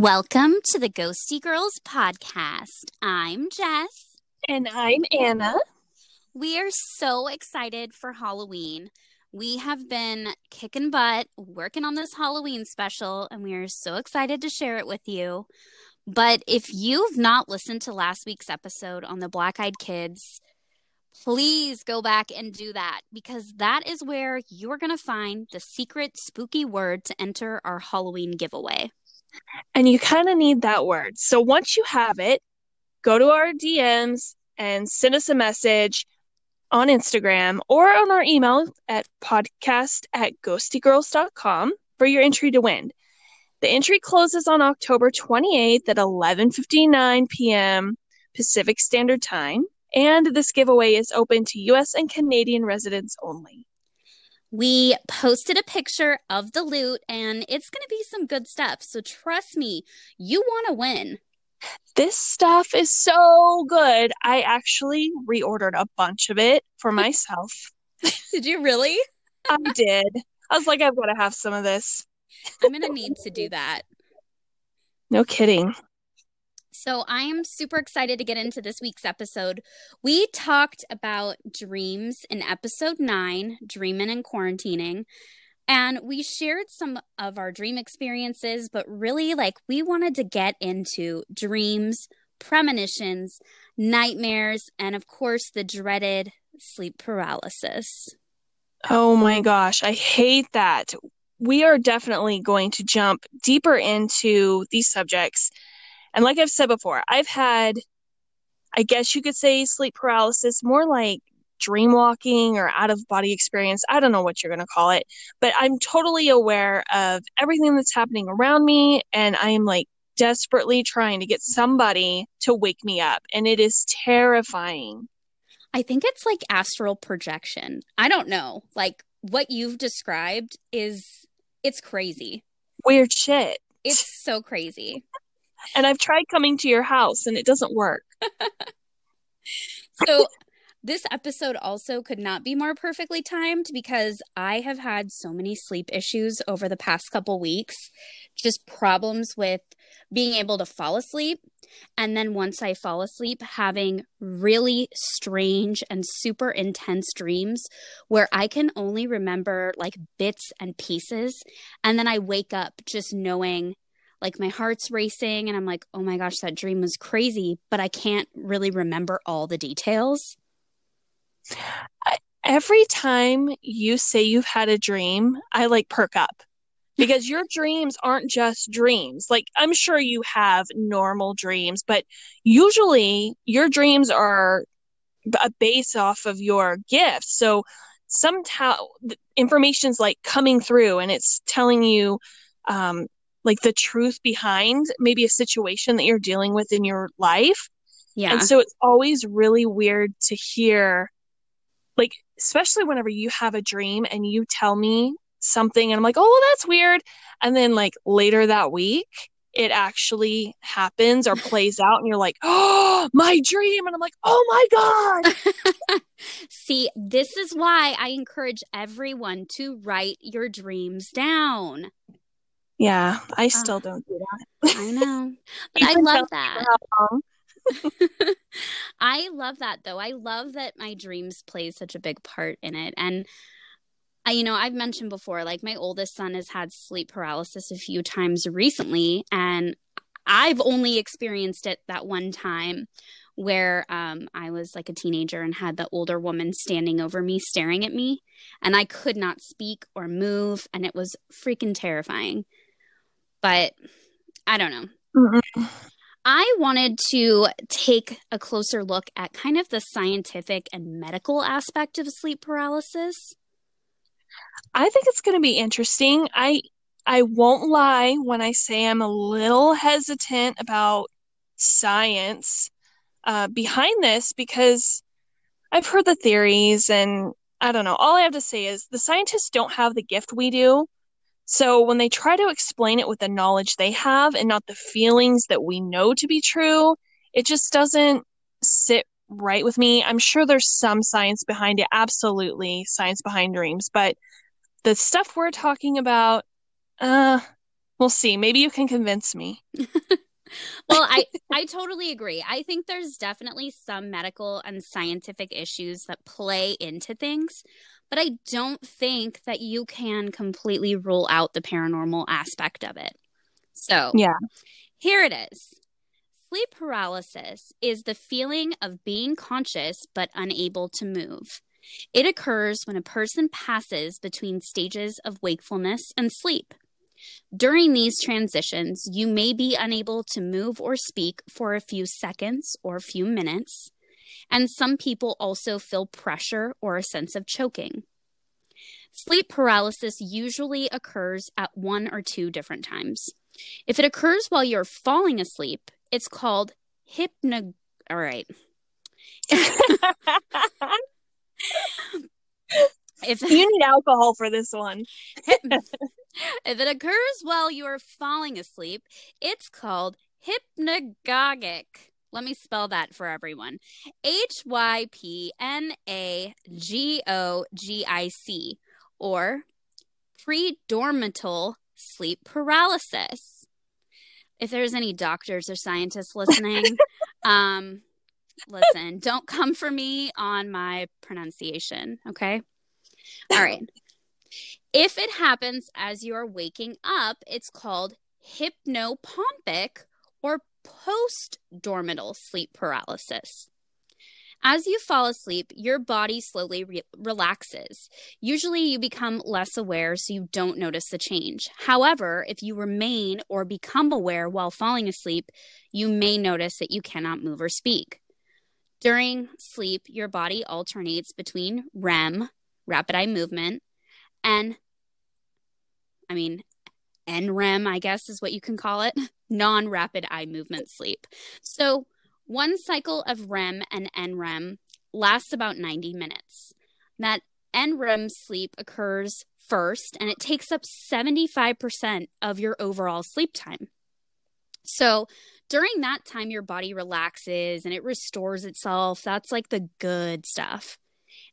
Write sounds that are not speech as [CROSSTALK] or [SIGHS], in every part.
Welcome to the Ghosty Girls podcast. I'm Jess. And I'm Anna. We are so excited for Halloween. We have been kicking butt working on this Halloween special, and we are so excited to share it with you. But if you've not listened to last week's episode on the Black Eyed Kids, please go back and do that because that is where you're going to find the secret spooky word to enter our Halloween giveaway. And you kind of need that word. So once you have it, go to our DMs and send us a message on Instagram or on our email at podcast at ghostygirls.com for your entry to win. The entry closes on October 28th at 11:59 p.m. Pacific Standard Time, and this giveaway is open to US and Canadian residents only. We posted a picture of the loot and it's going to be some good stuff. So trust me, you want to win. This stuff is so good. I actually reordered a bunch of it for [LAUGHS] myself. did you really? I did. I was like, I've got to have some of this. I'm going to need to do that. [LAUGHS] No kidding. So I am super excited to get into this week's episode. We talked about dreams in episode nine, Dreaming and Quarantining. And we shared some of our dream experiences, but really, like, we wanted to get into dreams, premonitions, nightmares, and of course, the dreaded sleep paralysis. Oh my gosh, I hate that. We are definitely going to jump deeper into these subjects and like I've said before, I've had, I guess you could say, sleep paralysis, more like dream walking or out of body experience. I don't know what you're going to call it, but I'm totally aware of everything that's happening around me. And I am like desperately trying to get somebody to wake me up. And it is terrifying. I think it's like astral projection. I don't know. Like what you've described is, it's crazy. Weird shit. It's so crazy and I've tried coming to your house and it doesn't work. [LAUGHS] so this episode also could not be more perfectly timed because I have had so many sleep issues over the past couple weeks, just problems with being able to fall asleep. And then once I fall asleep, having really strange and super intense dreams where I can only remember like bits and pieces. And then I wake up just knowing like my heart's racing and I'm like, oh my gosh, that dream was crazy, but I can't really remember all the details. Every time you say you've had a dream, I like perk up because your [LAUGHS] dreams aren't just dreams. Like, I'm sure you have normal dreams, but usually your dreams are a base off of your gifts. So, somehow information's like coming through and it's telling you um, like the truth behind maybe a situation that you're dealing with in your life. Yeah. And so it's always really weird to hear like especially whenever you have a dream and you tell me something and I'm like, "Oh, well, that's weird." And then like later that week, it actually happens or [LAUGHS] plays out and you're like, "Oh, my dream." And I'm like, "Oh my god." [LAUGHS] See, this is why I encourage everyone to write your dreams down. Yeah, I still uh, don't do that. I know. [LAUGHS] But I love that. [LAUGHS] I love that though. I love that my dreams play such a big part in it. And I, you know, I've mentioned before, like my oldest son has had sleep paralysis a few times recently, and I've only experienced it that one time where um, I was like a teenager and had the older woman standing over me, staring at me, and I could not speak or move, and it was freaking terrifying but I don't know. Mm-hmm. I wanted to take a closer look at kind of the scientific and medical aspect of sleep paralysis. I think it's going to be interesting. I I won't lie when I say I'm a little hesitant about science uh, behind this because I've heard the theories and I don't know. All I have to say is the scientists don't have the gift we do so when they try to explain it with the knowledge they have and not the feelings that we know to be true, it just doesn't sit right with me. I'm sure there's some science behind it, absolutely science behind dreams, but the stuff we're talking about, uh, We'll see. Maybe you can convince me. [LAUGHS] well, I [LAUGHS] I totally agree. I think there's definitely some medical and scientific issues that play into things, but I don't think that you can completely rule out the paranormal aspect of it. So, yeah. Here it is. Sleep paralysis is the feeling of being conscious but unable to move. It occurs when a person passes between stages of wakefulness and sleep. During these transitions, you may be unable to move or speak for a few seconds or a few minutes, and some people also feel pressure or a sense of choking. Sleep paralysis usually occurs at one or two different times. If it occurs while you're falling asleep, it's called hypno. All right. if [LAUGHS] you need alcohol for this one. if it occurs while you are falling asleep, it's called hypnagogic. Let me spell that for everyone. H Y P N A G O G I C or predormital sleep paralysis. If there's any doctors or scientists listening, [LAUGHS] um listen, don't come for me on my pronunciation, okay? All right. If it happens as you are waking up, it's called hypnopompic or post dormital sleep paralysis. As you fall asleep, your body slowly re- relaxes. Usually, you become less aware, so you don't notice the change. However, if you remain or become aware while falling asleep, you may notice that you cannot move or speak. During sleep, your body alternates between REM, rapid eye movement, and I mean, NREM, I guess is what you can call it, [LAUGHS] non rapid eye movement sleep. So, one cycle of REM and NREM lasts about 90 minutes. That NREM sleep occurs first and it takes up 75% of your overall sleep time. So, during that time, your body relaxes and it restores itself. That's like the good stuff.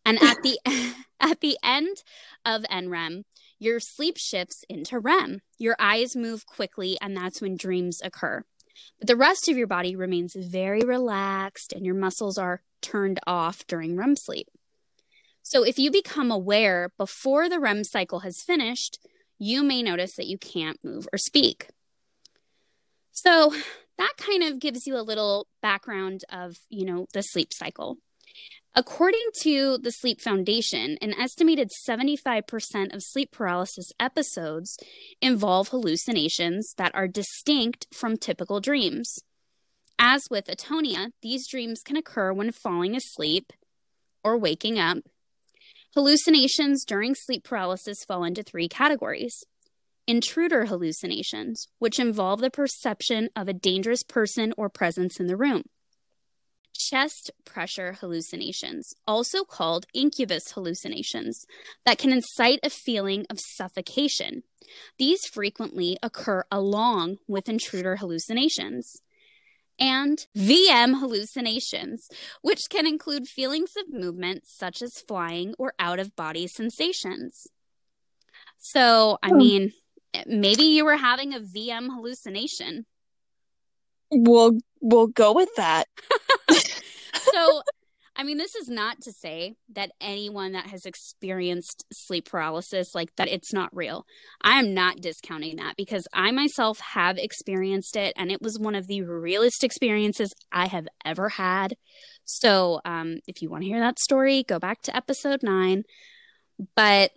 And at the [LAUGHS] at the end of NREM, your sleep shifts into REM. Your eyes move quickly, and that's when dreams occur. But the rest of your body remains very relaxed, and your muscles are turned off during REM sleep. So, if you become aware before the REM cycle has finished, you may notice that you can't move or speak. So, that kind of gives you a little background of, you know, the sleep cycle. According to the Sleep Foundation, an estimated 75% of sleep paralysis episodes involve hallucinations that are distinct from typical dreams. As with atonia, these dreams can occur when falling asleep or waking up. Hallucinations during sleep paralysis fall into three categories intruder hallucinations, which involve the perception of a dangerous person or presence in the room chest pressure hallucinations, also called incubus hallucinations, that can incite a feeling of suffocation. These frequently occur along with intruder hallucinations. And VM hallucinations, which can include feelings of movement such as flying or out of body sensations. So, I hmm. mean, maybe you were having a VM hallucination. We'll we'll go with that. [LAUGHS] [LAUGHS] so I mean, this is not to say that anyone that has experienced sleep paralysis, like that, it's not real. I am not discounting that because I myself have experienced it and it was one of the realest experiences I have ever had. So, um, if you want to hear that story, go back to episode nine. But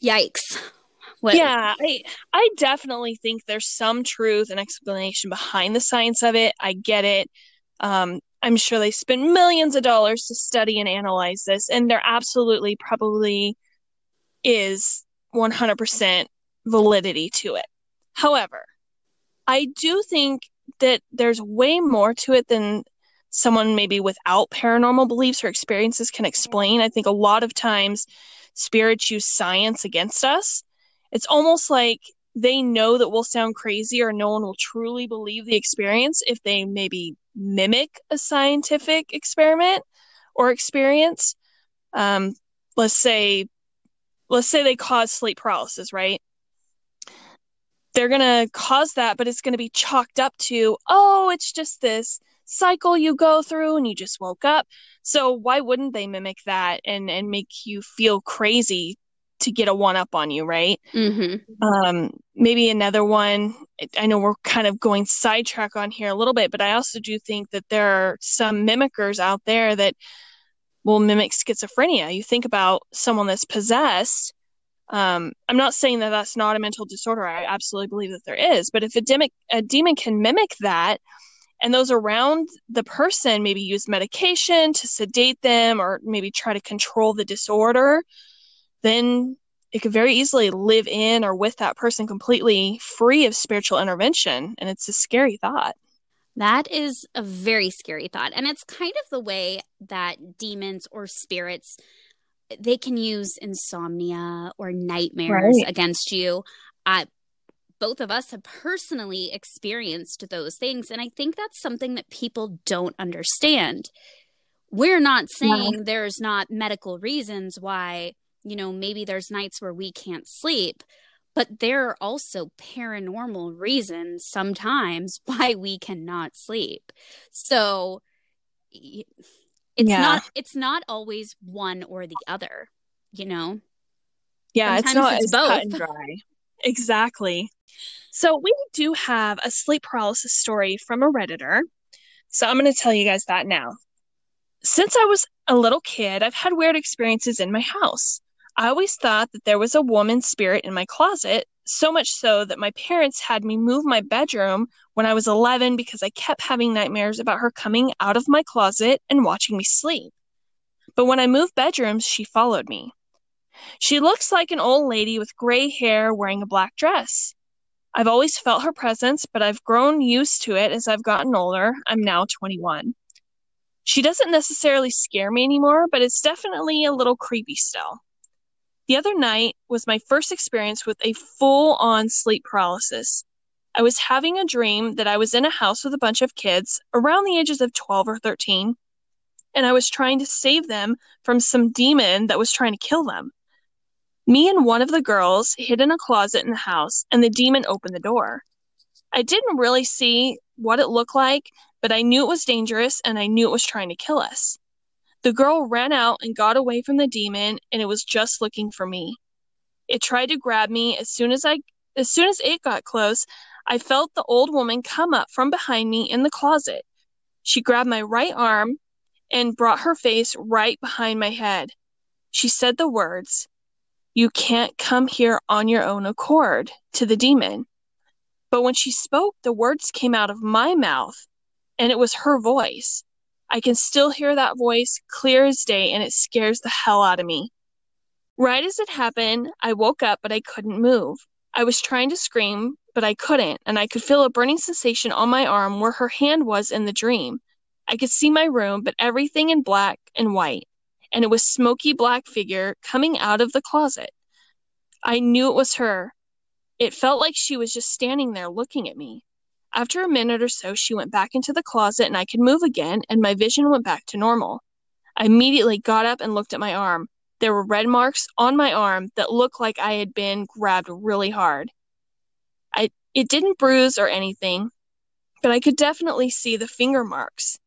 yikes. Yeah, I I definitely think there's some truth and explanation behind the science of it. I get it. Um, I'm sure they spend millions of dollars to study and analyze this, and there absolutely probably is 100% validity to it. However, I do think that there's way more to it than someone maybe without paranormal beliefs or experiences can explain. I think a lot of times spirits use science against us. It's almost like they know that we'll sound crazy or no one will truly believe the experience if they maybe mimic a scientific experiment or experience. Um, let's say, let's say they cause sleep paralysis, right? they're going to cause that, but it's going to be chalked up to, oh, it's just this cycle you go through and you just woke up. So why wouldn't they mimic that and and make you feel crazy to get a one up on you, right? Mm-hmm. Um, maybe another one. I know we're kind of going sidetrack on here a little bit, but I also do think that there are some mimickers out there that will mimic schizophrenia. You think about someone that's possessed. Um, I'm not saying that that's not a mental disorder. I absolutely believe that there is. But if a, demon, a demon can mimic that, and those around the person maybe use medication to sedate them or maybe try to control the disorder, then it could very easily live in or with that person completely free of spiritual intervention. And it's a scary thought. That is a very scary thought. And it's kind of the way that demons or spirits they can use insomnia or nightmares right. against you. Uh, both of us have personally experienced those things. And I think that's something that people don't understand. We're not saying yeah. there's not medical reasons why, you know, maybe there's nights where we can't sleep, but there are also paranormal reasons sometimes [LAUGHS] why we cannot sleep. So it's yeah. not it's not always one or the other, you know. Yeah, sometimes it's not it's both. cut and dry. [LAUGHS] Exactly. So we do have a sleep paralysis story from a redditor. So I'm going to tell you guys that now. Since I was a little kid, I've had weird experiences in my house. I always thought that there was a woman spirit in my closet, so much so that my parents had me move my bedroom when I was 11 because I kept having nightmares about her coming out of my closet and watching me sleep. But when I moved bedrooms, she followed me. She looks like an old lady with gray hair wearing a black dress. I've always felt her presence, but I've grown used to it as I've gotten older. I'm now 21. She doesn't necessarily scare me anymore, but it's definitely a little creepy still. The other night was my first experience with a full on sleep paralysis. I was having a dream that I was in a house with a bunch of kids around the ages of 12 or 13, and I was trying to save them from some demon that was trying to kill them. Me and one of the girls hid in a closet in the house, and the demon opened the door. I didn't really see what it looked like, but I knew it was dangerous and I knew it was trying to kill us. The girl ran out and got away from the demon, and it was just looking for me. It tried to grab me as soon as I as soon as it got close, I felt the old woman come up from behind me in the closet. She grabbed my right arm and brought her face right behind my head. She said the words, You can't come here on your own accord, to the demon. But when she spoke, the words came out of my mouth, and it was her voice. I can still hear that voice clear as day, and it scares the hell out of me. Right as it happened, I woke up, but I couldn't move. I was trying to scream, but I couldn't, and I could feel a burning sensation on my arm where her hand was in the dream. I could see my room, but everything in black and white, and it was smoky black figure coming out of the closet. I knew it was her. It felt like she was just standing there looking at me. After a minute or so, she went back into the closet and I could move again, and my vision went back to normal. I immediately got up and looked at my arm. There were red marks on my arm that looked like I had been grabbed really hard. I it didn't bruise or anything, but I could definitely see the finger marks.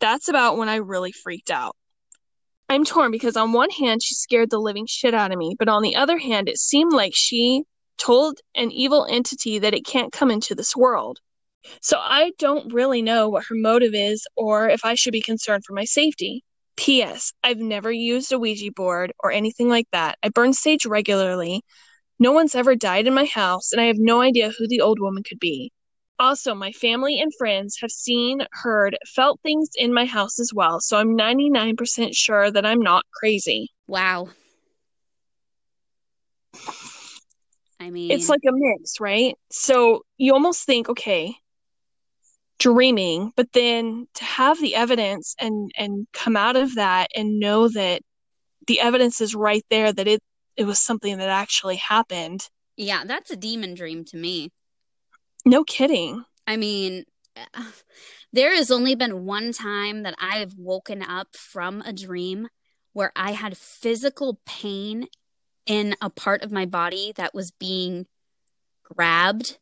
That's about when I really freaked out. I'm torn because on one hand she scared the living shit out of me, but on the other hand it seemed like she told an evil entity that it can't come into this world. So I don't really know what her motive is or if I should be concerned for my safety. P.S. I've never used a Ouija board or anything like that. I burn sage regularly. No one's ever died in my house, and I have no idea who the old woman could be. Also, my family and friends have seen, heard, felt things in my house as well, so I'm 99% sure that I'm not crazy. Wow. I mean, it's like a mix, right? So you almost think, okay, dreaming but then to have the evidence and and come out of that and know that the evidence is right there that it it was something that actually happened. Yeah that's a demon dream to me. No kidding. I mean [SIGHS] there has only been one time that i have woken up from a dream where i had physical pain in a part of my body that was being grabbed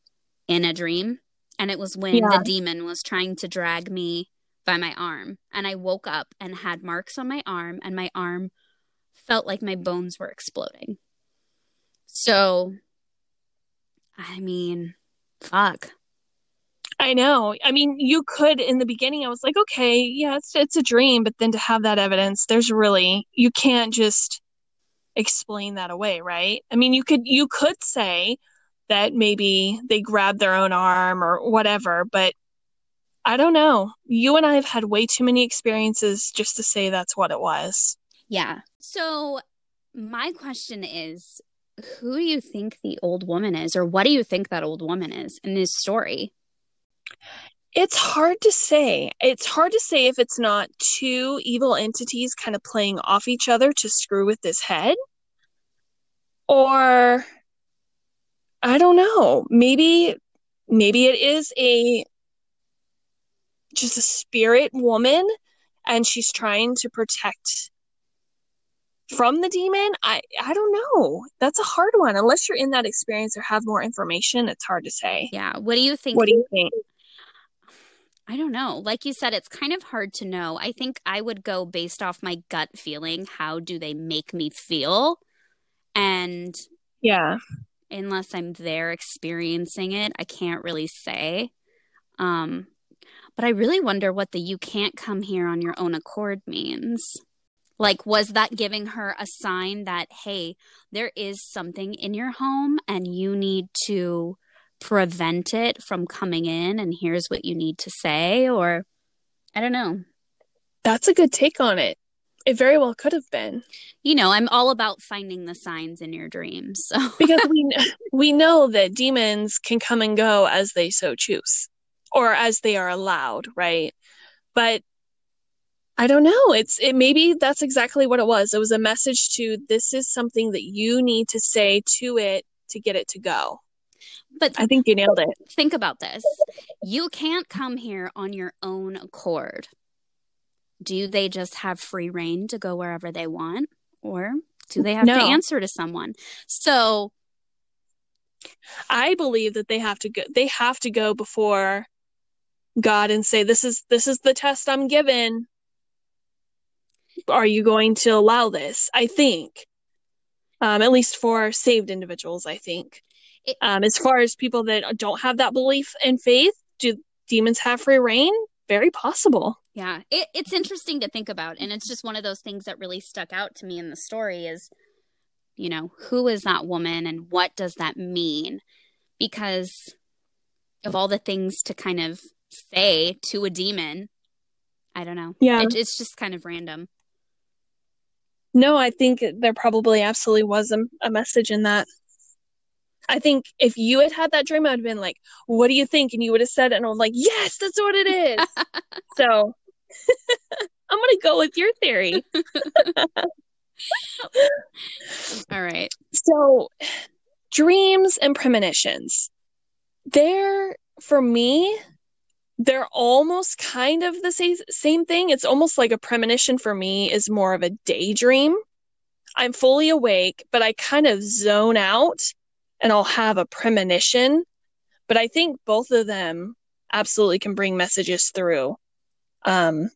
in a dream. And it was when Yeah. the demon was trying to drag me by my arm. And I woke up and had marks on my arm, and my arm felt like my bones were exploding. So, I mean, fuck. I know. I mean, you could in the beginning. I was like, okay, yeah, it's it's a dream, but then to have that evidence, there's really you can't just explain that away, right? I mean, you could you could say that maybe they grabbed their own arm or whatever, but I don't know. You and I have had way too many experiences just to say that's what it was. Yeah. So, my question is who do you think the old woman is, or what do you think that old woman is in this story? It's hard to say. It's hard to say if it's not two evil entities kind of playing off each other to screw with this head. Or I don't know. Maybe maybe it is a just a spirit woman and she's trying to protect from the demon. I I don't know. That's a hard one. Unless you're in that experience or have more information, it's hard to say. Yeah. What do you think? What do you think? I don't know. Like you said, it's kind of hard to know. I think I would go based off my gut feeling. How do they make me feel? And Yeah. Unless I'm there experiencing it, I can't really say. Um, but I really wonder what the you can't come here on your own accord means. Like, was that giving her a sign that, hey, there is something in your home and you need to prevent it from coming in, and here's what you need to say? Or I don't know. That's a good take on it. It very well could have been You know, I'm all about finding the signs in your dreams. So, because we [LAUGHS] we know that demons can come and go as they so choose or as they are allowed, right? But I don't know. It's it maybe that's exactly what it was. It was a message to this is something that you need to say to it to get it to go. but I think you nailed it. think about this. You can't come here on your own accord. Do they just have free rein to go wherever they want? Or do they have No. to answer to someone? So, I believe that they have to go they have to go before God and say this is this is the test I'm given. Are you going to allow this? I think. Um at least for saved individuals, I think. It- um as far as people that don't have that belief and faith, do demons have free rein? Very possible. yeah, it, it's interesting to think about. And it's just one of those things that really stuck out to me in the story is, you know, who is that woman and what does that mean? Because of all the things to kind of say to a demon, I don't know. Yeah. It, it's just kind of random. No, I think there probably absolutely was a, a message in that. I think if you had had that dream, I would have been like, "What do you think?" And you would have said it, and I'm like, "Yes, that's what it is." [LAUGHS] so [LAUGHS] I'm gonna go with your theory. [LAUGHS] All right. So, dreams and premonitions, they're for me, they're almost kind of the same same thing. It's almost like a premonition for me is more of a daydream. I'm fully awake, but I kind of zone out and I'll have a premonition. But I think both of them absolutely can bring messages through. Um,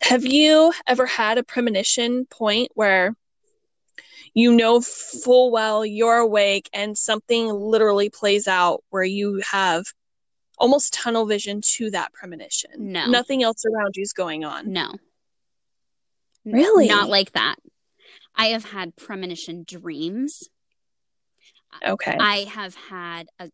have you ever had a premonition point where you know full well you're awake and something literally plays out where you have almost tunnel vision to that premonition? No. Nothing else around you is going on. No. Really? Not like that. I have had premonition dreams. Okay. I have had a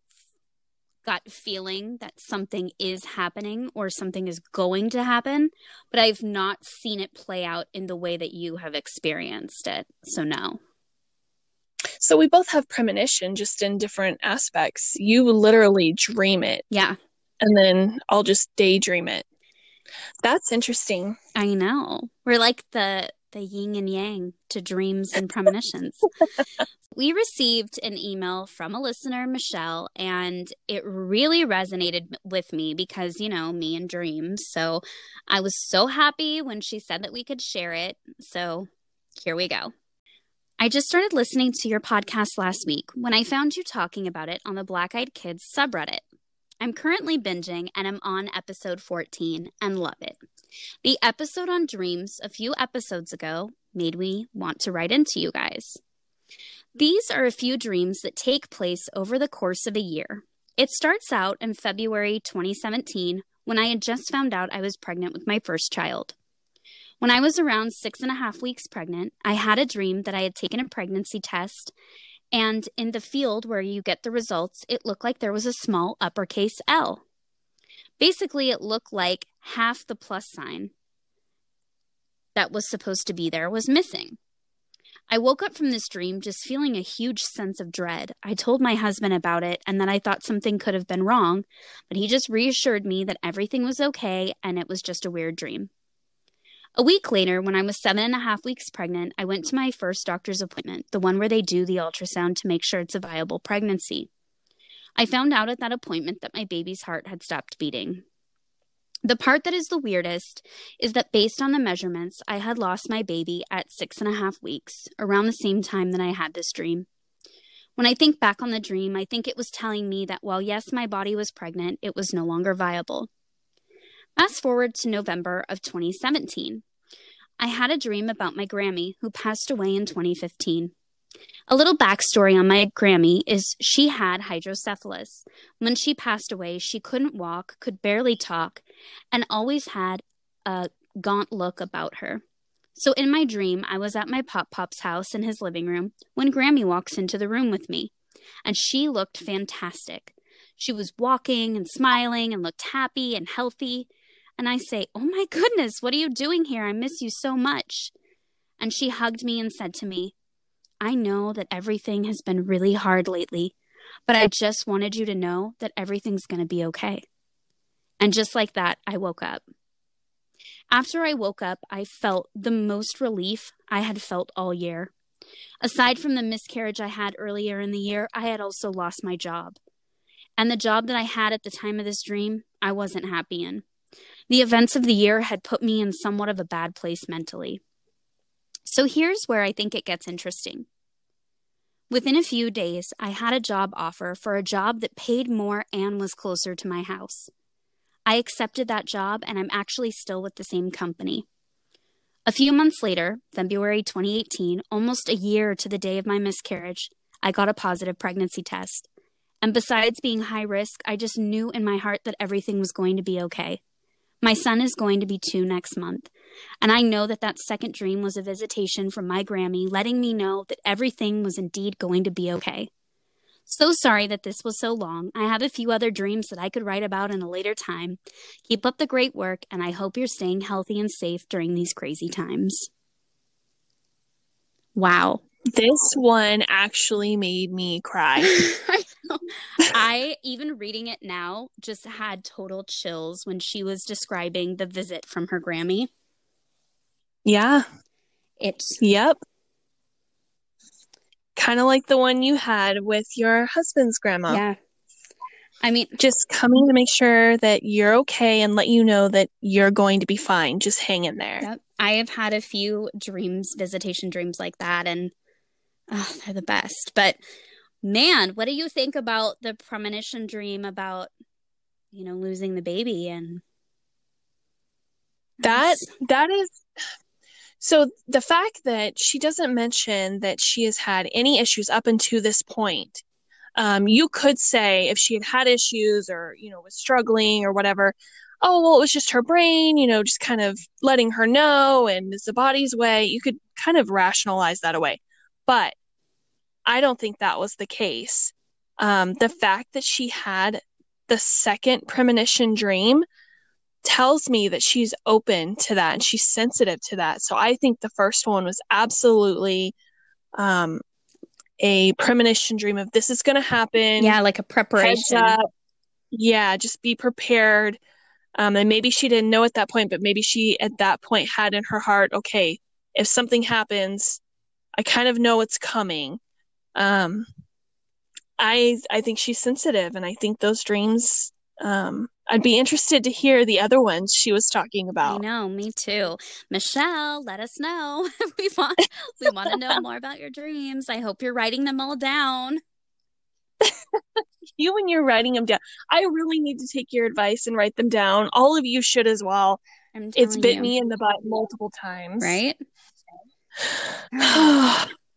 gut feeling that something is happening or something is going to happen, but I've not seen it play out in the way that you have experienced it. So, no. So we both have premonition just in different aspects. You literally dream it Yeah, and then I'll just daydream it. That's interesting. I know. We're like the the yin and yang to dreams and premonitions. [LAUGHS] we received an email from a listener, Michelle, and it really resonated with me because, you know, me and dreams. So I was so happy when she said that we could share it. So here we go. I just started listening to your podcast last week when I found you talking about it on the Black Eyed Kids subreddit. I'm currently binging and I'm on episode 14 and love it. The episode on dreams a few episodes ago made me want to write into you guys. These are a few dreams that take place over the course of a year. It starts out in February 2017 when I had just found out I was pregnant with my first child. When I was around six and a half weeks pregnant, I had a dream that I had taken a pregnancy test, and in the field where you get the results, it looked like there was a small uppercase L. Basically, it looked like half the plus sign that was supposed to be there was missing. I woke up from this dream just feeling a huge sense of dread. I told my husband about it and that I thought something could have been wrong, but he just reassured me that everything was okay and it was just a weird dream. A week later, when I was seven and a half weeks pregnant, I went to my first doctor's appointment, the one where they do the ultrasound to make sure it's a viable pregnancy. I found out at that appointment that my baby's heart had stopped beating. The part that is the weirdest is that based on the measurements, I had lost my baby at six and a half weeks, around the same time that I had this dream. When I think back on the dream, I think it was telling me that while yes, my body was pregnant, it was no longer viable. Fast forward to November of 2017. I had a dream about my Grammy, who passed away in 2015. A little backstory on my Grammy is she had hydrocephalus. When she passed away, she couldn't walk, could barely talk, and always had a gaunt look about her. So in my dream, I was at my Pop Pop's house in his living room when Grammy walks into the room with me, and she looked fantastic. She was walking and smiling and looked happy and healthy. And I say, Oh my goodness, what are you doing here? I miss you so much. And she hugged me and said to me, I know that everything has been really hard lately, but I just wanted you to know that everything's going to be okay. And just like that, I woke up. After I woke up, I felt the most relief I had felt all year. Aside from the miscarriage I had earlier in the year, I had also lost my job. And the job that I had at the time of this dream, I wasn't happy in. The events of the year had put me in somewhat of a bad place mentally. So here's where I think it gets interesting. Within a few days, I had a job offer for a job that paid more and was closer to my house. I accepted that job and I'm actually still with the same company. A few months later, February 2018, almost a year to the day of my miscarriage, I got a positive pregnancy test. And besides being high risk, I just knew in my heart that everything was going to be okay. My son is going to be two next month. And I know that that second dream was a visitation from my Grammy, letting me know that everything was indeed going to be okay. So sorry that this was so long. I have a few other dreams that I could write about in a later time. Keep up the great work, and I hope you're staying healthy and safe during these crazy times. Wow. This one actually made me cry. [LAUGHS] [LAUGHS] I even reading it now just had total chills when she was describing the visit from her Grammy. Yeah. It's. Yep. Kind of like the one you had with your husband's grandma. Yeah. I mean, just coming to make sure that you're okay and let you know that you're going to be fine. Just hang in there. Yep. I have had a few dreams, visitation dreams like that, and oh, they're the best. But man, what do you think about the premonition dream about, you know, losing the baby and that that is so the fact that she doesn't mention that she has had any issues up until this point um, you could say if she had had issues or you know was struggling or whatever oh well it was just her brain you know just kind of letting her know and it's the body's way you could kind of rationalize that away but I don't think that was the case. Um, the fact that she had the second premonition dream tells me that she's open to that and she's sensitive to that. So I think the first one was absolutely um, a premonition dream of this is going to happen. Yeah, like a preparation. Yeah, just be prepared. Um, and maybe she didn't know at that point, but maybe she at that point had in her heart, okay, if something happens, I kind of know it's coming um, I I think she's sensitive, and I think those dreams. Um, I'd be interested to hear the other ones she was talking about. I know, me too. Michelle, let us know. [LAUGHS] we want we want to know [LAUGHS] more about your dreams. I hope you're writing them all down. you when you're writing them down. I really need to take your advice and write them down. All of you should as well. It's bit you. me in the butt multiple times. Right? [SIGHS] [SIGHS] [SIGHS]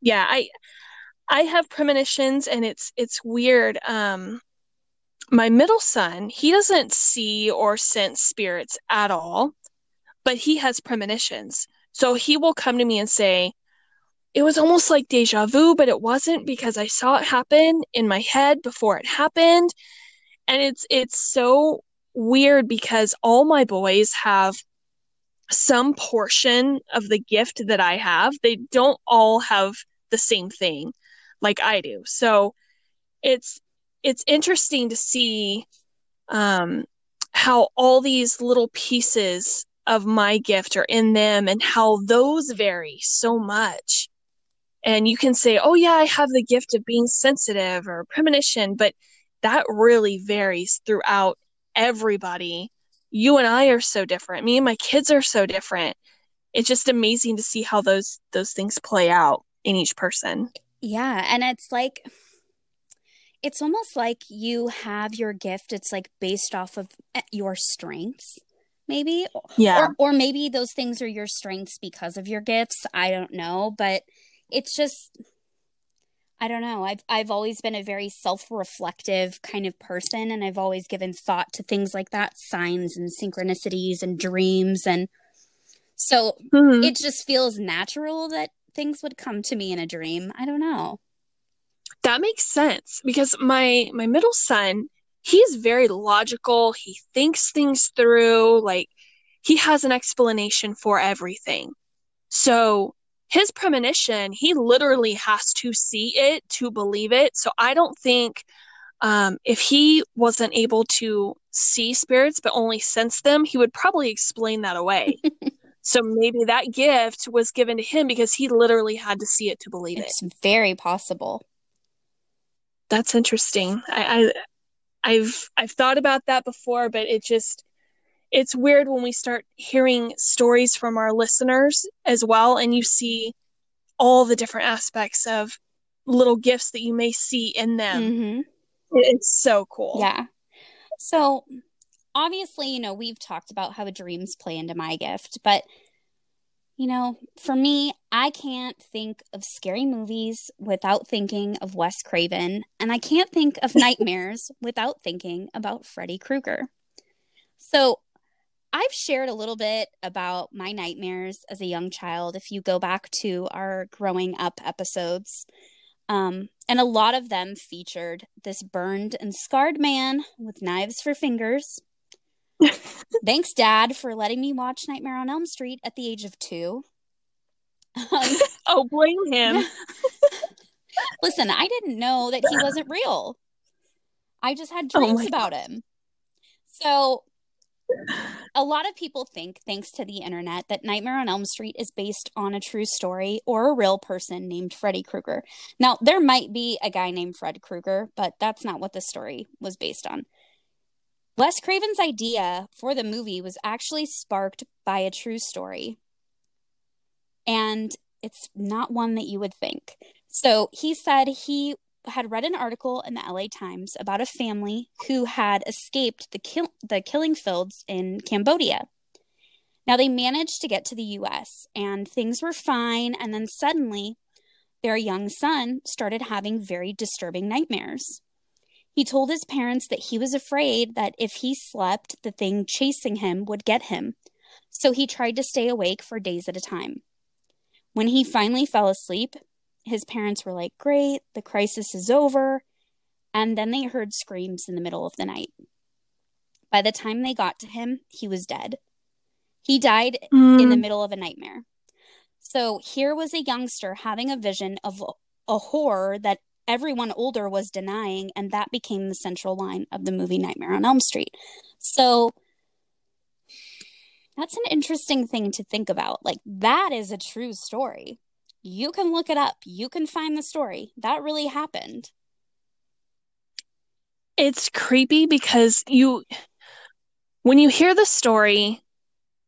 yeah, I I have premonitions and it's it's weird. Um my middle son, he doesn't see or sense spirits at all, but he has premonitions. So he will come to me and say, it was almost like deja vu, but it wasn't because I saw it happen in my head before it happened. And it's it's so weird because all my boys have some portion of the gift that I have. They don't all have the same thing like I do. So it's it's interesting to see um, how all these little pieces of my gift are in them and how those vary so much. And you can say, oh, yeah, I have the gift of being sensitive or premonition, but that really varies throughout everybody. You and I are so different. Me and my kids are so different. It's just amazing to see how those those things play out in each person. Yeah, and it's like it's almost like you have your gift it's like based off of eh, your strengths maybe yeah or, or maybe those things are your strengths because of your gifts i don't know but it's just I don't know. I've I've always been a very self-reflective kind of person and I've always given thought to things like that, signs and synchronicities and dreams and so mm-hmm. it just feels natural that things would come to me in a dream. I don't know. That makes sense because my my middle son, he's very logical. He thinks things through, like he has an explanation for everything. So his premonition, he literally has to see it to believe it. So I don't think um, if he wasn't able to see spirits but only sense them, he would probably explain that away. [LAUGHS] so maybe that gift was given to him because he literally had to see it to believe it's it. It's very possible. That's interesting. I, I I've I've thought about that before, but it just it's weird when we start hearing stories from our listeners as well and you see all the different aspects of little gifts that you may see in them. Mm-hmm. it's so cool. Yeah. So obviously you know we've talked about how dreams play into my gift but you know for me i can't think of scary movies without thinking of wes craven and i can't think of [LAUGHS] nightmares without thinking about freddy krueger. So I've shared a little bit about my nightmares as a young child. If you go back to our growing up episodes, um, and a lot of them featured this burned and scarred man with knives for fingers. [LAUGHS] Thanks, Dad, for letting me watch Nightmare on Elm Street at the age of two. Um, [LAUGHS] oh, blame him. [LAUGHS] Listen, I didn't know that he wasn't real. I just had oh dreams oh about him. So a lot of people think, thanks to the internet, that Nightmare on Elm Street is based on a true story or a real person named Freddy Krueger. Now, there might be a guy named Fred Krueger, but that's not what the story was based on. Wes Craven's idea for the movie was actually sparked by a true story. And it's not one that you would think. So he said he had read an article in the LA Times about a family who had escaped the the killing fields in Cambodia. Now they managed to get to the US and things were fine and then suddenly their young son started having very disturbing nightmares. He told his parents that he was afraid that if he slept, the thing chasing him would get him. So he tried to stay awake for days at a time. When he finally fell asleep, his parents were like, Great, the crisis is over. And then they heard screams in the middle of the night. By the time they got to him, he was dead. He died mm. in the middle of a nightmare. So here was a youngster having a vision of a horror that everyone older was denying, and that became the central line of the movie Nightmare on Elm Street. So that's an interesting thing to think about. Like, that is a true story you can look it up. You can find the story. That really happened. It's creepy because you, when you hear the story,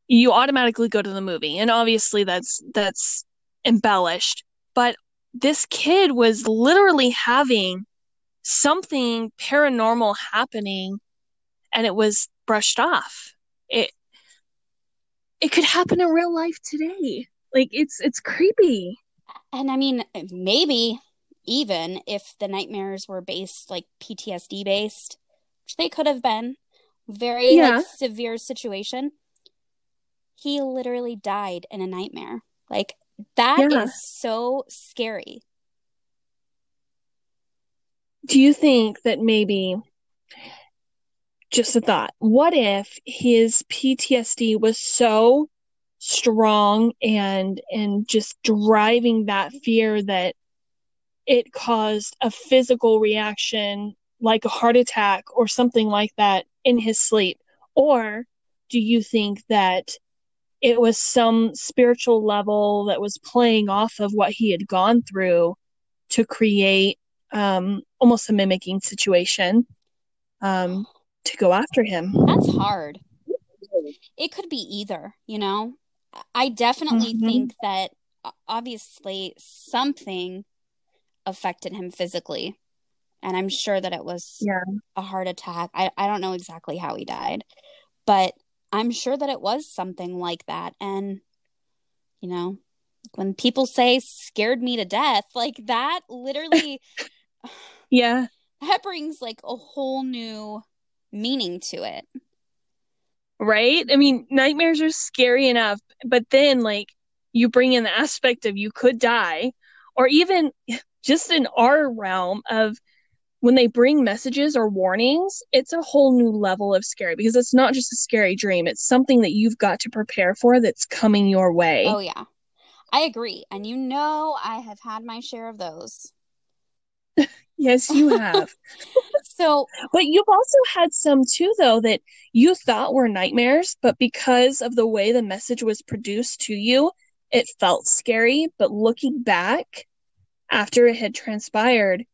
you automatically go to the movie. And obviously that's, that's embellished. But this kid was literally having something paranormal happening and it was brushed off. It it could happen in real life today. Like it's it's creepy. And I mean, maybe even if the nightmares were based like PTSD based, which they could have been, very yeah. like severe situation. He literally died in a nightmare. Like that yeah. is so scary. Do you think that maybe just a thought, what if his PTSD was so strong and and just driving that fear that it caused a physical reaction like a heart attack or something like that in his sleep? Or do you think that it was some spiritual level that was playing off of what he had gone through to create um, almost a mimicking situation um, to go after him? That's hard. It could be either, you know? I definitely mm-hmm. think that obviously something affected him physically. And I'm sure that it was yeah. a heart attack. I, I don't know exactly how he died, but I'm sure that it was something like that. And, you know, when people say scared me to death, like that literally. [LAUGHS] yeah. [SIGHS] That brings like a whole new meaning to it. Right? I mean, nightmares are scary enough, but then like you bring in the aspect of you could die, or even [LAUGHS] just in our realm of when they bring messages or warnings, it's a whole new level of scary because it's not just a scary dream. It's something that you've got to prepare for that's coming your way. Oh, yeah. I agree. And you know, I have had my share of those. [LAUGHS] yes, you [LAUGHS] have. so, but you've also had some too, though, that you thought were nightmares, but because of the way the message was produced to you, it felt scary. But looking back after it had transpired,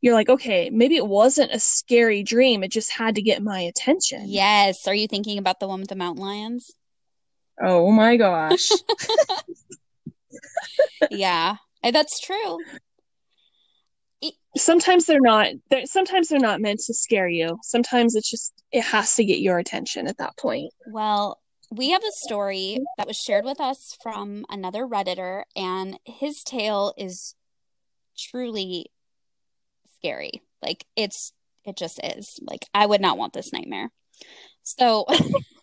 you're like, okay, maybe it wasn't a scary dream. It just had to get my attention. Yes. Are you thinking about the one with the mountain lions? Oh my gosh. [LAUGHS] yeah, that's true. Sometimes they're not. They're, sometimes they're not meant to scare you. Sometimes it's just it has to get your attention at that point. Well, we have a story that was shared with us from another redditor, and his tale is truly scary. Like it's it just is. Like I would not want this nightmare. So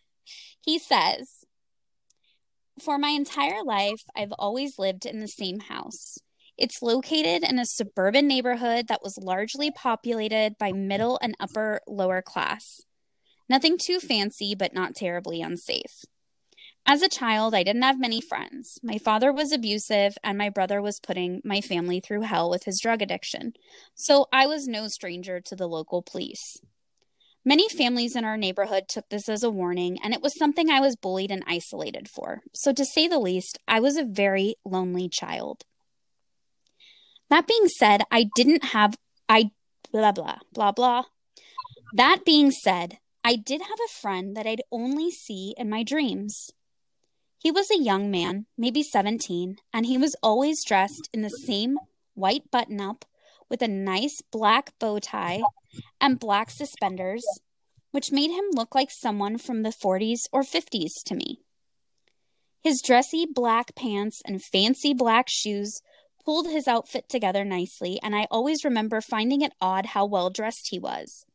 [LAUGHS] he says, For my entire life, I've always lived in the same house. It's located in a suburban neighborhood that was largely populated by middle and upper lower class. Nothing too fancy, but not terribly unsafe. As a child, I didn't have many friends. My father was abusive, and my brother was putting my family through hell with his drug addiction, so I was no stranger to the local police. Many families in our neighborhood took this as a warning, and it was something I was bullied and isolated for. So, to say the least, I was a very lonely child. That being said, I didn't have, I, blah, blah, blah, blah. That being said, I did have a friend that I'd only see in my dreams. He was a young man, maybe 17, and he was always dressed in the same white button up with a nice black bow tie and black suspenders, which made him look like someone from the 40s or 50s to me. His dressy black pants and fancy black shoes pulled his outfit together nicely, and I always remember finding it odd how well dressed he was.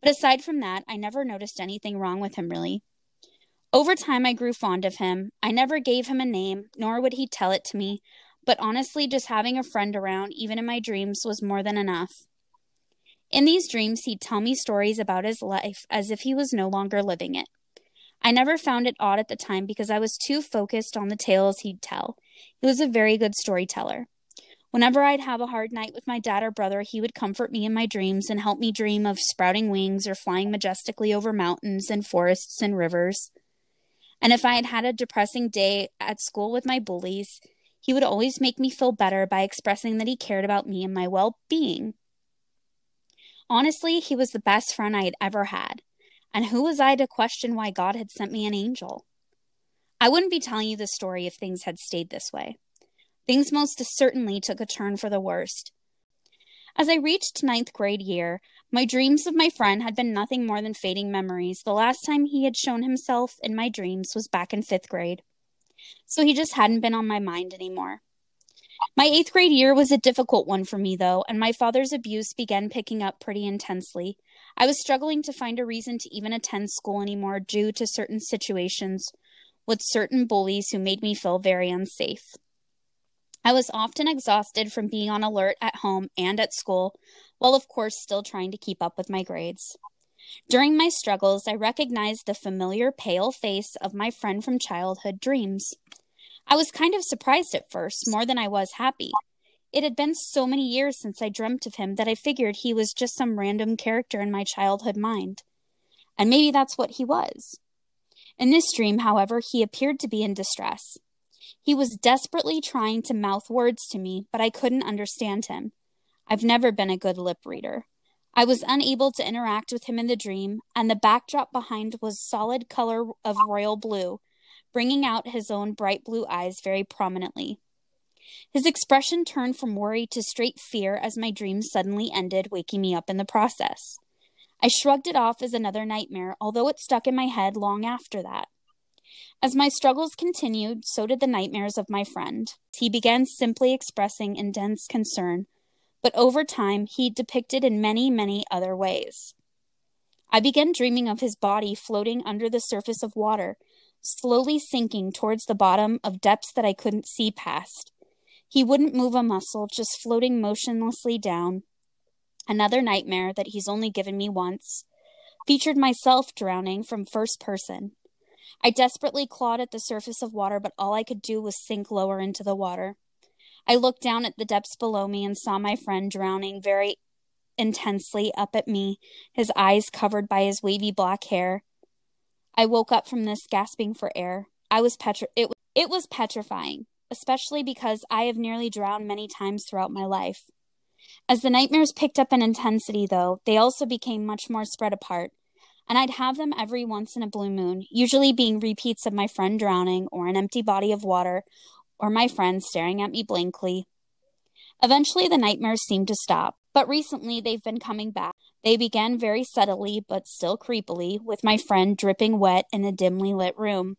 But aside from that, I never noticed anything wrong with him, really. Over time, I grew fond of him. I never gave him a name, nor would he tell it to me, but honestly, just having a friend around, even in my dreams, was more than enough. In these dreams, he'd tell me stories about his life as if he was no longer living it. I never found it odd at the time because I was too focused on the tales he'd tell. He was a very good storyteller. Whenever I'd have a hard night with my dad or brother, he would comfort me in my dreams and help me dream of sprouting wings or flying majestically over mountains and forests and rivers. And if I had had a depressing day at school with my bullies, he would always make me feel better by expressing that he cared about me and my well being. Honestly, he was the best friend I had ever had. And who was I to question why God had sent me an angel? I wouldn't be telling you this story if things had stayed this way. Things most certainly took a turn for the worst. As I reached ninth grade year, my dreams of my friend had been nothing more than fading memories. The last time he had shown himself in my dreams was back in fifth grade. So he just hadn't been on my mind anymore. My eighth grade year was a difficult one for me, though, and my father's abuse began picking up pretty intensely. I was struggling to find a reason to even attend school anymore due to certain situations with certain bullies who made me feel very unsafe. I was often exhausted from being on alert at home and at school, while of course still trying to keep up with my grades. During my struggles, I recognized the familiar pale face of my friend from childhood dreams. I was kind of surprised at first, more than I was happy. It had been so many years since I dreamt of him that I figured he was just some random character in my childhood mind. And maybe that's what he was. In this dream, however, he appeared to be in distress. He was desperately trying to mouth words to me, but I couldn't understand him. I've never been a good lip reader. I was unable to interact with him in the dream, and the backdrop behind was solid color of royal blue, bringing out his own bright blue eyes very prominently. His expression turned from worry to straight fear as my dream suddenly ended, waking me up in the process. I shrugged it off as another nightmare, although it stuck in my head long after that. As my struggles continued, so did the nightmares of my friend. He began simply expressing intense concern, but over time he depicted in many, many other ways. I began dreaming of his body floating under the surface of water, slowly sinking towards the bottom of depths that I couldn't see past. He wouldn't move a muscle, just floating motionlessly down. Another nightmare that he's only given me once featured myself drowning from first person. I desperately clawed at the surface of water, but all I could do was sink lower into the water. I looked down at the depths below me and saw my friend drowning very intensely up at me, his eyes covered by his wavy black hair. I woke up from this gasping for air. I was petri- it, it was petrifying, especially because I have nearly drowned many times throughout my life. As the nightmares picked up in intensity, though, they also became much more spread apart, and I'd have them every once in a blue moon, usually being repeats of my friend drowning, or an empty body of water, or my friend staring at me blankly. Eventually, the nightmares seemed to stop, but recently they've been coming back. They began very subtly, but still creepily, with my friend dripping wet in a dimly lit room.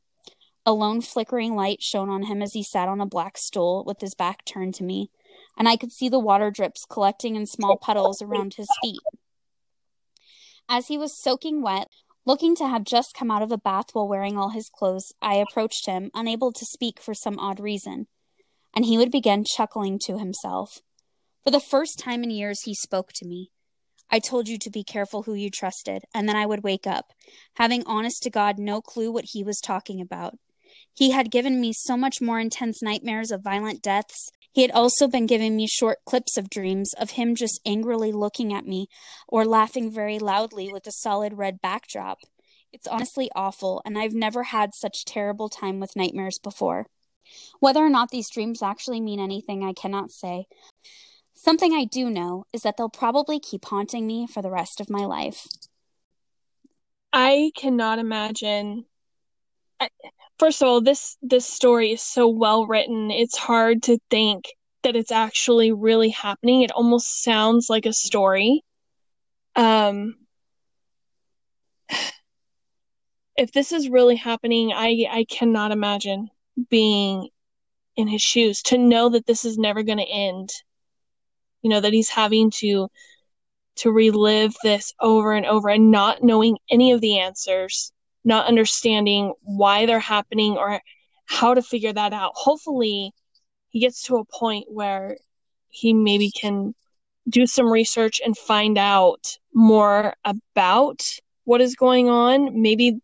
A lone flickering light shone on him as he sat on a black stool with his back turned to me, and I could see the water drips collecting in small puddles around his feet. As he was soaking wet, looking to have just come out of a bath while wearing all his clothes, I approached him, unable to speak for some odd reason, and he would begin chuckling to himself. For the first time in years, he spoke to me. I told you to be careful who you trusted, and then I would wake up, having honest to God no clue what he was talking about. He had given me so much more intense nightmares of violent deaths he had also been giving me short clips of dreams of him just angrily looking at me or laughing very loudly with a solid red backdrop. It's honestly awful, and I've never had such terrible time with nightmares before. Whether or not these dreams actually mean anything, I cannot say. Something I do know is that they'll probably keep haunting me for the rest of my life. I cannot imagine first of all, this this story is so well written. It's hard to think that it's actually really happening. It almost sounds like a story. Um [SIGHS] if this is really happening, I I cannot imagine being in his shoes to know that this is never going to end. You know that he's having to to relive this over and over and not knowing any of the answers not understanding why they're happening or how to figure that out. Hopefully, he gets to a point where he maybe can do some research and find out more about what is going on. Maybe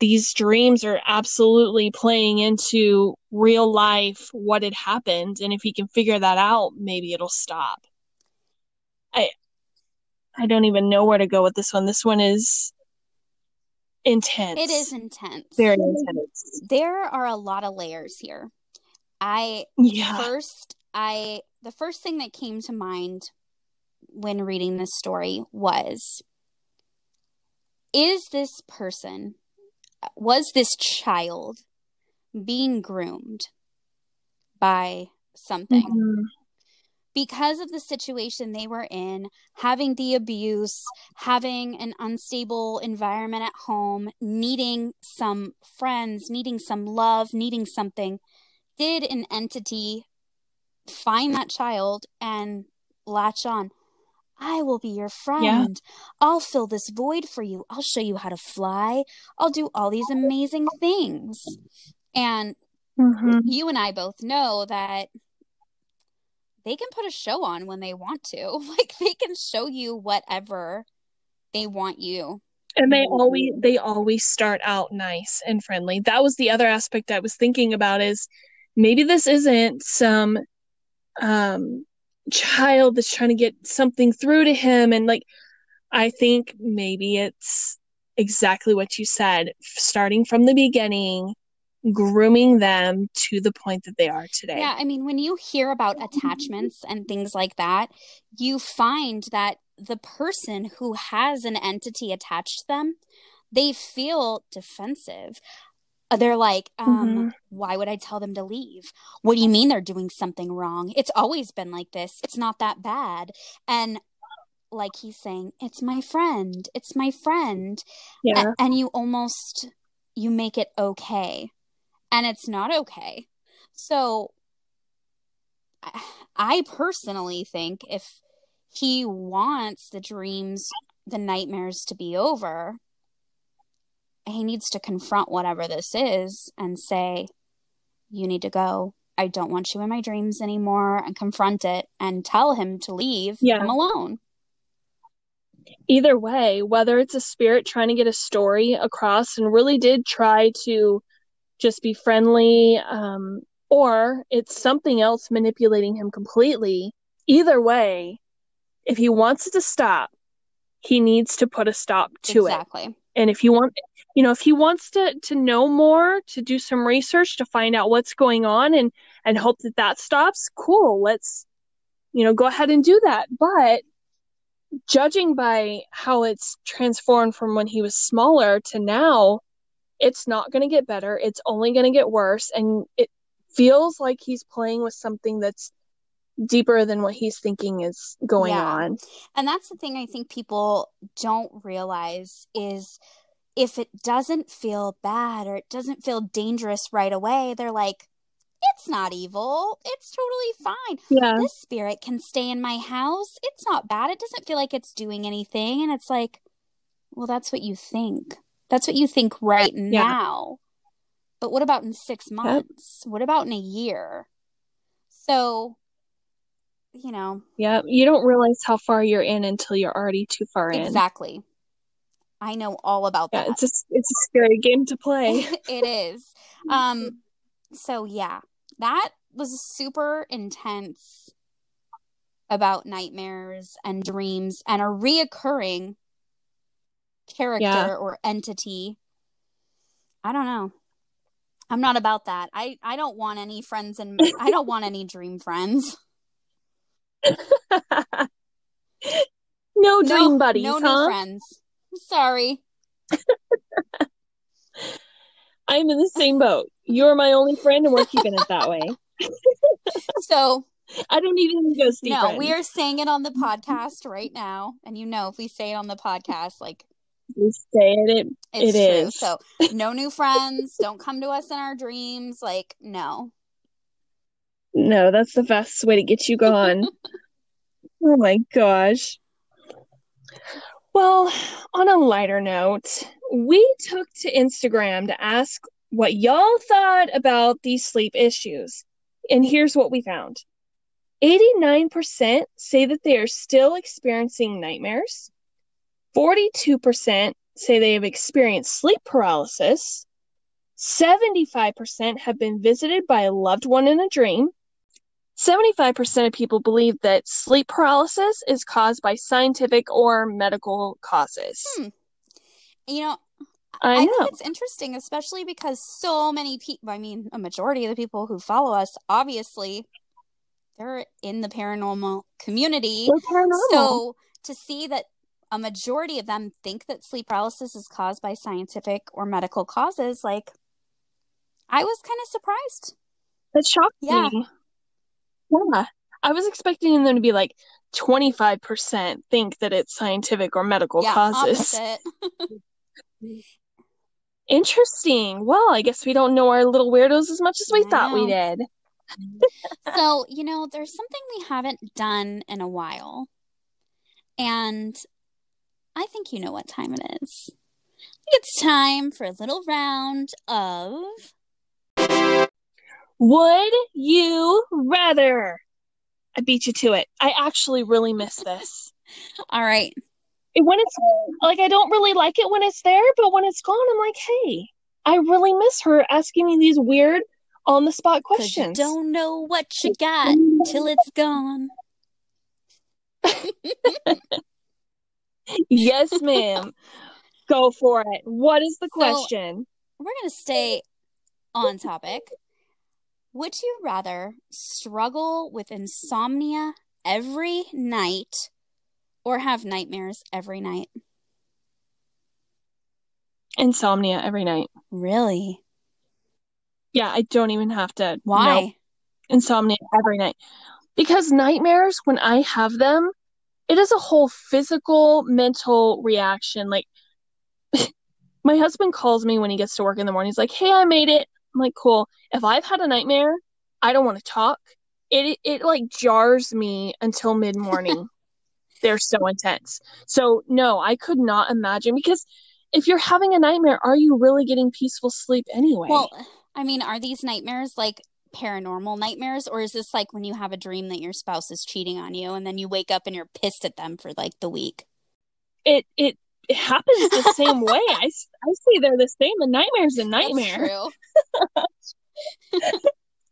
these dreams are absolutely playing into real life what had happened and if he can figure that out maybe it'll stop i i don't even know where to go with this one this one is intense. It is intense. Very intense. There are a lot of layers here. I yeah. first I the first thing that came to mind when reading this story was is this person was this child being groomed by something? Mm-hmm. Because of the situation they were in, having the abuse, having an unstable environment at home, needing some friends, needing some love, needing something, did an entity find that child and latch on? I will be your friend. Yeah. I'll fill this void for you. I'll show you how to fly. I'll do all these amazing things. And mm-hmm. you and I both know that they can put a show on when they want to. [LAUGHS] Like they can show you whatever they want you. And they always they always start out nice and friendly. That was the other aspect I was thinking about is maybe this isn't some um child that's trying to get something through to him and like I think maybe it's exactly what you said starting from the beginning grooming them to the point that they are today. Yeah, I mean when you hear about attachments and things like that, you find that the person who has an entity attached to them, they feel defensive. Uh, they're like, um, mm-hmm. why would I tell them to leave? What do you mean they're doing something wrong? It's always been like this. It's not that bad. And like he's saying, it's my friend. It's my friend. Yeah. A- and you almost you make it okay. And it's not okay. So I personally think if he wants the dreams, the nightmares to be over, he needs to confront whatever this is and say, You need to go. I don't want you in my dreams anymore and confront it and tell him to leave. Yeah. I'm alone. Either way, whether it's a spirit trying to get a story across and really did try to just be friendly, um, or it's something else manipulating him completely, either way, if he wants it to stop, he needs to put a stop to exactly. it. Exactly. And if you want you know if he wants to to know more to do some research to find out what's going on and and hope that that stops cool let's you know go ahead and do that but judging by how it's transformed from when he was smaller to now it's not going to get better it's only going to get worse and it feels like he's playing with something that's deeper than what he's thinking is going yeah. on and that's the thing i think people don't realize is if it doesn't feel bad or it doesn't feel dangerous right away, they're like, it's not evil. It's totally fine. Yeah. This spirit can stay in my house. It's not bad. It doesn't feel like it's doing anything. And it's like, well, that's what you think. That's what you think right yeah. now. But what about in six months? Yep. What about in a year? So, you know. Yeah, you don't realize how far you're in until you're already too far in. Exactly. I know all about that. It's a it's a scary game to play. [LAUGHS] it is. Um so yeah, that was super intense about nightmares and dreams and a reoccurring character yeah. or entity. I don't know. I'm not about that. I I don't want any friends and I don't want any dream friends. [LAUGHS] no dream no, buddies, no huh? new friends. Sorry. [LAUGHS] I'm in the same boat. You're my only friend, and we're keeping it that way. [LAUGHS] so I don't even go Steve. No, we are saying it on the podcast right now, and you know, if we say it on the podcast, like we say it, it, it's it true. Is. So no new friends. don't come to us in our dreams. Like no. No, that's the fastest way to get you gone. [LAUGHS] oh my gosh. Well, on a lighter note, we took to Instagram to ask what y'all thought about these sleep issues. And here's what we found 89% say that they are still experiencing nightmares, 42% say they have experienced sleep paralysis, 75% have been visited by a loved one in a dream, 75% of people believe that sleep paralysis is caused by scientific or medical causes. Hmm. You know, I, I know. think it's interesting, especially because so many people, I mean, a majority of the people who follow us, obviously, they're in the paranormal community. Paranormal. So to see that a majority of them think that sleep paralysis is caused by scientific or medical causes, like, I was kind of surprised. That shocked yeah. me. Yeah. I was expecting them to be like 25% think that it's scientific or medical yeah, causes. [LAUGHS] Interesting. Well, I guess we don't know our little weirdos as much as we thought we did. [LAUGHS] so, you know, there's something we haven't done in a while. And I think you know what time it is. It's time for a little round of Would you rather? I beat you to it. I actually really miss this. [LAUGHS] All right. When it's like, I don't really like it when it's there, but when it's gone, I'm like, hey, I really miss her asking me these weird on the spot questions. you don't know what you got till it's gone. [LAUGHS] [LAUGHS] Yes, ma'am. Go for it. What is the So- question? We're going to stay on topic. Would you rather struggle with insomnia every night or have nightmares every night? Insomnia every night. Really? Yeah, I don't even have to. Why? Insomnia every night. Because nightmares, when I have them, it is a whole physical, mental reaction. Like, [LAUGHS] my husband calls me when he gets to work in the morning. He's like, hey, I made it. I'm like, cool. If I've had a nightmare, I don't want to talk. It, it, it like jars me until mid morning. [LAUGHS] They're so intense. So, no, I could not imagine because if you're having a nightmare, are you really getting peaceful sleep anyway? Well, I mean, are these nightmares like paranormal nightmares, or is this like when you have a dream that your spouse is cheating on you and then you wake up and you're pissed at them for like the week? it it it happens the same way. I, I see they're the same. A nightmare's a nightmare. [LAUGHS]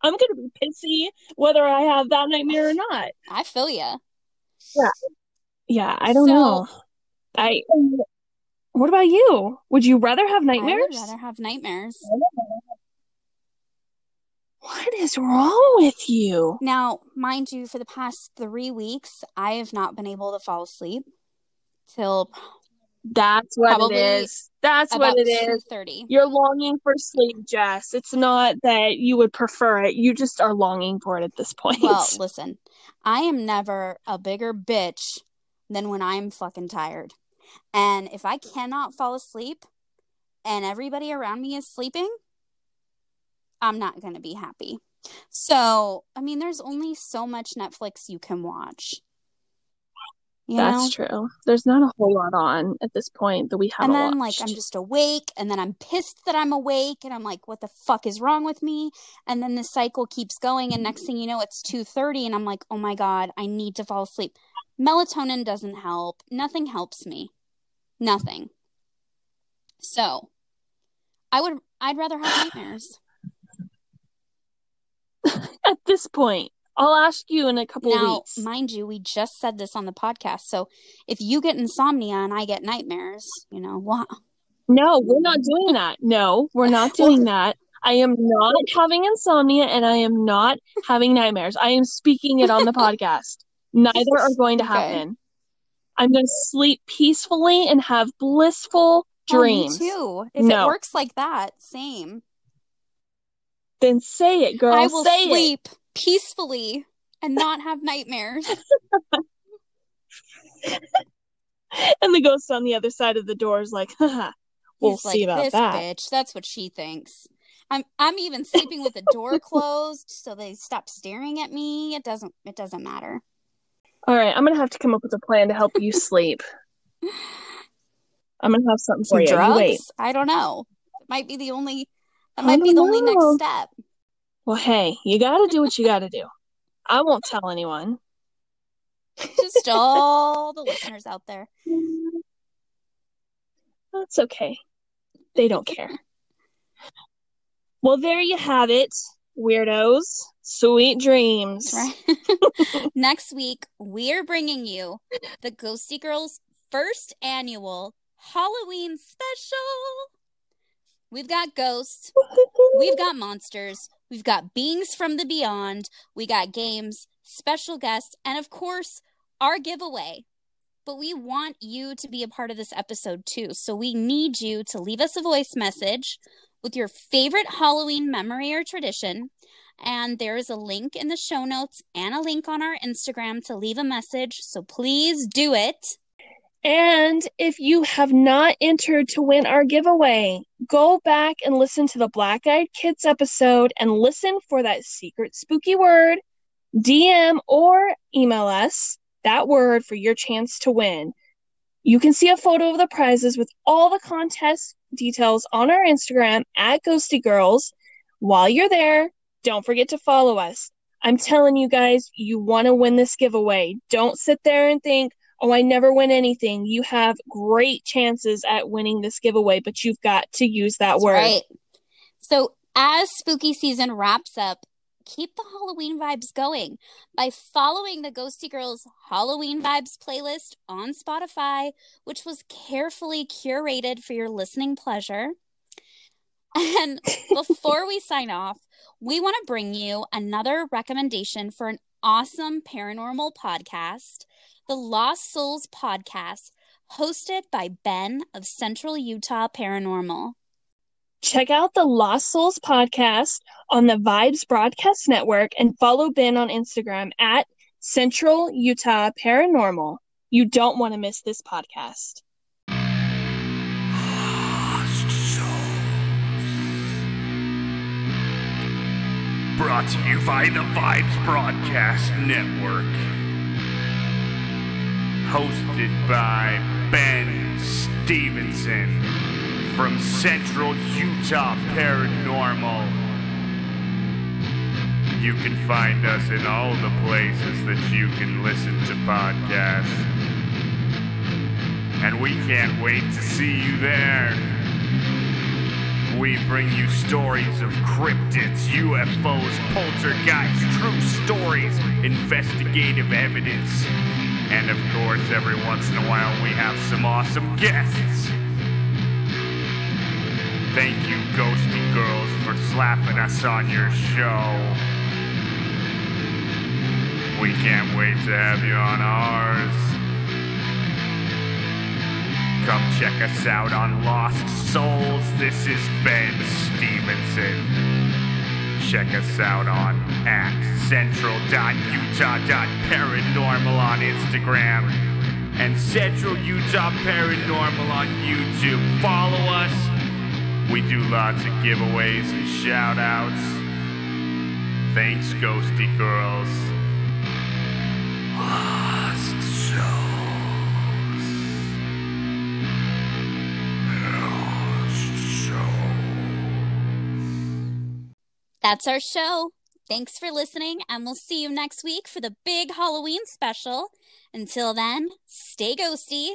I'm gonna be pissy whether I have that nightmare or not. I feel ya. Yeah, yeah I don't So- know. I. What about you? Would you rather have nightmares I would rather have nightmares. What is wrong with you? Now, mind you, for the past three weeks, I have not been able to fall asleep till That's what it is. That's what it is. thirty. You're longing for sleep, Jess. It's not that you would prefer it. You just are longing for it at this point. Well, [LAUGHS] listen, I am never a bigger bitch than when I'm fucking tired. And if I cannot fall asleep and everybody around me is sleeping, I'm not going to be happy. So, I mean, there's only so much Netflix you can watch. You know? That's true. There's not a whole lot on at this point that we haven't And then watched. like i'm just awake and then i'm pissed that i'm awake and i'm like what the fuck is wrong with me and then the cycle keeps going and next thing you know it's 2.30 and i'm like oh my god i need to fall asleep melatonin doesn't help nothing helps me nothing so i would i'd rather have nightmares at this point. I'll ask you in a couple now weeks. mind you we just said this on the podcast so if you get insomnia and i get nightmares you know what No, we're not doing that. No, we're not doing that. I am not [LAUGHS] having insomnia and I am not having nightmares. I am speaking it on the [LAUGHS] podcast. Neither are going to Okay. happen. I'm going to sleep peacefully and have blissful Oh, dreams. me too if No. it works like that same Then say it, girl. I will say it. sleep peacefully and not have nightmares. [LAUGHS] And the ghost on the other side of the door is like, haha, we'll He's see like, about this that. bitch. That's what she thinks. I'm I'm even sleeping with the door [LAUGHS] closed so they stop staring at me. It doesn't it doesn't matter. All right, I'm going to have to come up with a plan to help you [LAUGHS] sleep. I'm going to have something for Some you. You drugs? wait. I don't know. It might be the only that might be don't the only next step. Well, hey, you got to do what you got to do. I won't tell anyone. [LAUGHS] Just all the listeners out there. That's okay. They don't care. Well, there you have it, weirdos. Sweet dreams. Right. [LAUGHS] Next week, we're bringing you the Ghosty Girls first annual Halloween special. We've got ghosts, we've got monsters, we've got beings from the beyond, we got games, special guests, and of course, our giveaway. But we want you to be a part of this episode too. So we need you to leave us a voice message with your favorite Halloween memory or tradition And there's a link in the show notes and a link on our Instagram to leave a message. So please do it. And if you have not entered to win our giveaway, go back and listen to the Black Eyed Kids episode and listen for that secret spooky word. DM or email us that word for your chance to win. You can see a photo of the prizes with all the contest details on our Instagram at Ghosty Girls. While you're there, don't forget to follow us. I'm telling you guys, you want to win this giveaway. Don't sit there and think, oh, I never win anything. You have great chances at winning this giveaway, but you've got to use that That's word. Right. So as spooky season wraps up, keep the Halloween vibes going by following the Ghosty Girls Halloween Vibes playlist on Spotify, which was carefully curated for your listening pleasure. And [LAUGHS] before we sign off, we want to bring you another recommendation for an awesome paranormal podcast, the Lost Souls podcast, hosted by Ben of Central Utah Paranormal. Check out the Lost Souls podcast on the Vibes Broadcast Network and follow Ben on Instagram at Central Utah Paranormal. You don't want to miss this podcast. Brought to you by the Vibes Broadcast Network. Hosted by Ben Stevenson from Central Utah Paranormal. You can find us in all the places that you can listen to podcasts. And we can't wait to see you there. We bring you stories of cryptids, UFOs, poltergeists, true stories, investigative evidence, and of course, every once in a while, we have some awesome guests. Thank you, Ghosty Girls, for slapping us on your show. We can't wait to have you on ours. Come check us out on Lost Souls. This is Ben Stevenson. Check us out on at central.utah.paranormal on Instagram and Central Utah Paranormal on YouTube. Follow us. We do lots of giveaways and shout outs. Thanks, Ghosty Girls. [SIGHS] That's our show. Thanks for listening, and we'll see you next week for the big Halloween special. Until then, stay ghosty.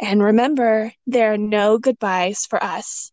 And remember, there are no goodbyes for us.